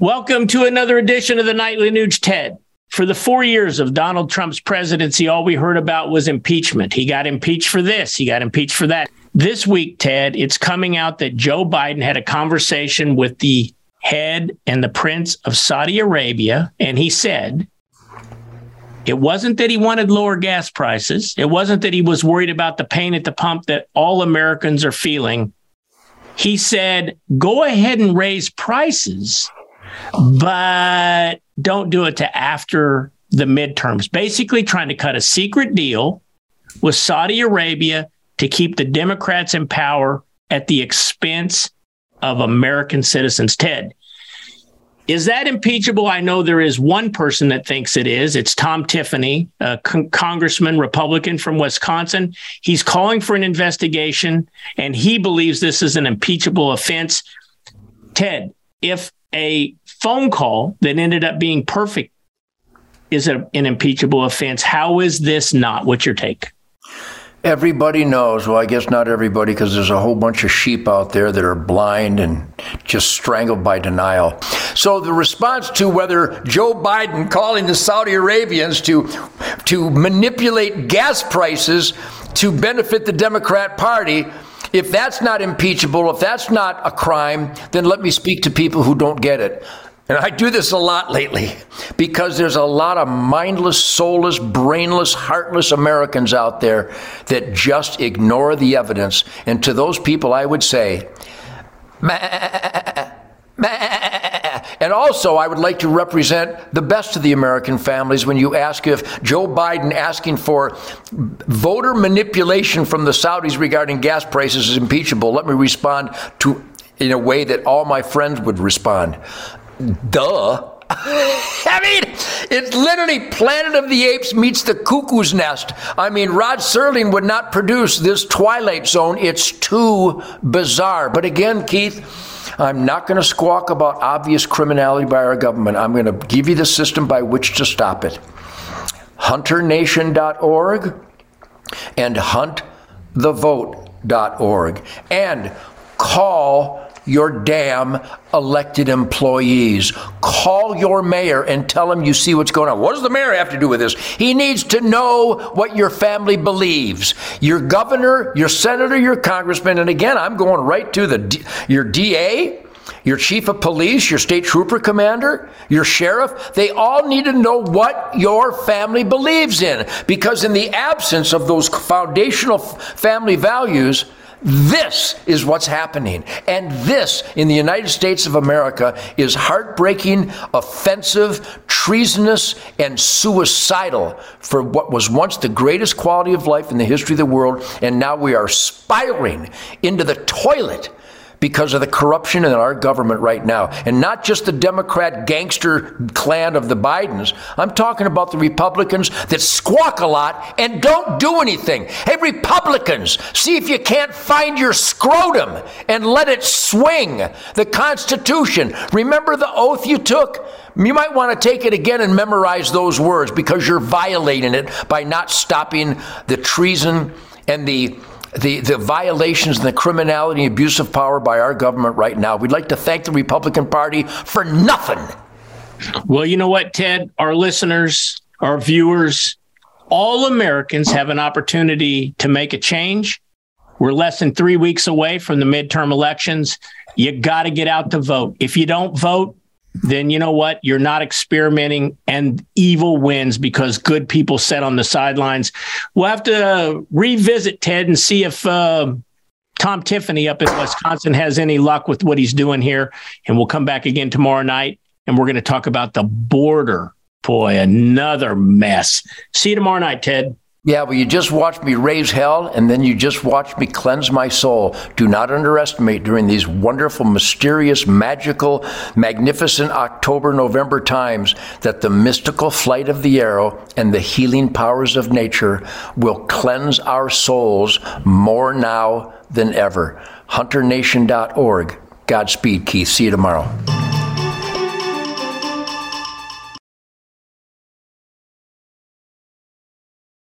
Welcome to another edition of the Nightly Nuge, Ted. For the four years of Donald Trump's presidency, all we heard about was impeachment. He got impeached for this, he got impeached for that. This week, Ted, it's coming out that Joe Biden had a conversation with the head and the prince of Saudi Arabia, and he said, it wasn't that he wanted lower gas prices. It wasn't that he was worried about the pain at the pump that all Americans are feeling. He said, go ahead and raise prices but don't do it to after the midterms. Basically, trying to cut a secret deal with Saudi Arabia to keep the Democrats in power at the expense of American citizens. Ted, is that impeachable? I know there is one person that thinks it is. It's Tom Tiffany, a con- congressman, Republican from Wisconsin. He's calling for an investigation and he believes this is an impeachable offense. Ted, if a phone call that ended up being perfect is a, an impeachable offense. How is this not? What's your take? Everybody knows. Well, I guess not everybody, because there's a whole bunch of sheep out there that are blind and just strangled by denial. So the response to whether Joe Biden calling the Saudi Arabians to to manipulate gas prices to benefit the Democrat Party if that's not impeachable, if that's not a crime, then let me speak to people who don't get it. And I do this a lot lately because there's a lot of mindless, soulless, brainless, heartless Americans out there that just ignore the evidence. And to those people, I would say, and also, I would like to represent the best of the American families when you ask if Joe Biden asking for voter manipulation from the Saudis regarding gas prices is impeachable. Let me respond to in a way that all my friends would respond. Duh. I mean, it's literally Planet of the Apes meets the cuckoo's nest. I mean, Rod Serling would not produce this Twilight Zone. It's too bizarre. But again, Keith, I'm not going to squawk about obvious criminality by our government. I'm going to give you the system by which to stop it. HunterNation.org and HuntTheVote.org. And call your damn elected employees. Call your mayor and tell him you see what's going on. What does the mayor have to do with this? He needs to know what your family believes. Your governor, your senator, your congressman, and again, I'm going right to the your DA, your chief of police, your state trooper commander, your sheriff, they all need to know what your family believes in. Because in the absence of those foundational family values, this is what's happening. And this in the United States of America is heartbreaking, offensive, treasonous, and suicidal for what was once the greatest quality of life in the history of the world. And now we are spiraling into the toilet because of the corruption in our government right now. And not just the Democrat gangster clan of the Bidens. I'm talking about the Republicans that squawk a lot and don't do anything. Hey, Republicans, see if you can't find your scrotum and let it swing. The Constitution. Remember the oath you took? You might want to take it again and memorize those words because you're violating it by not stopping the treason and the the, the violations and the criminality and abuse of power by our government right now. We'd like to thank the Republican Party for nothing. Well, you know what, Ted? Our listeners, our viewers, all Americans have an opportunity to make a change. We're less than three weeks away from the midterm elections. You got to get out to vote. If you don't vote, then you know what? You're not experimenting and evil wins because good people sit on the sidelines. We'll have to revisit Ted and see if uh, Tom Tiffany up in Wisconsin has any luck with what he's doing here. And we'll come back again tomorrow night and we're going to talk about the border. Boy, another mess. See you tomorrow night, Ted. Yeah, well, you just watched me raise hell and then you just watched me cleanse my soul. Do not underestimate during these wonderful, mysterious, magical, magnificent October, November times that the mystical flight of the arrow and the healing powers of nature will cleanse our souls more now than ever. HunterNation.org. Godspeed, Keith. See you tomorrow.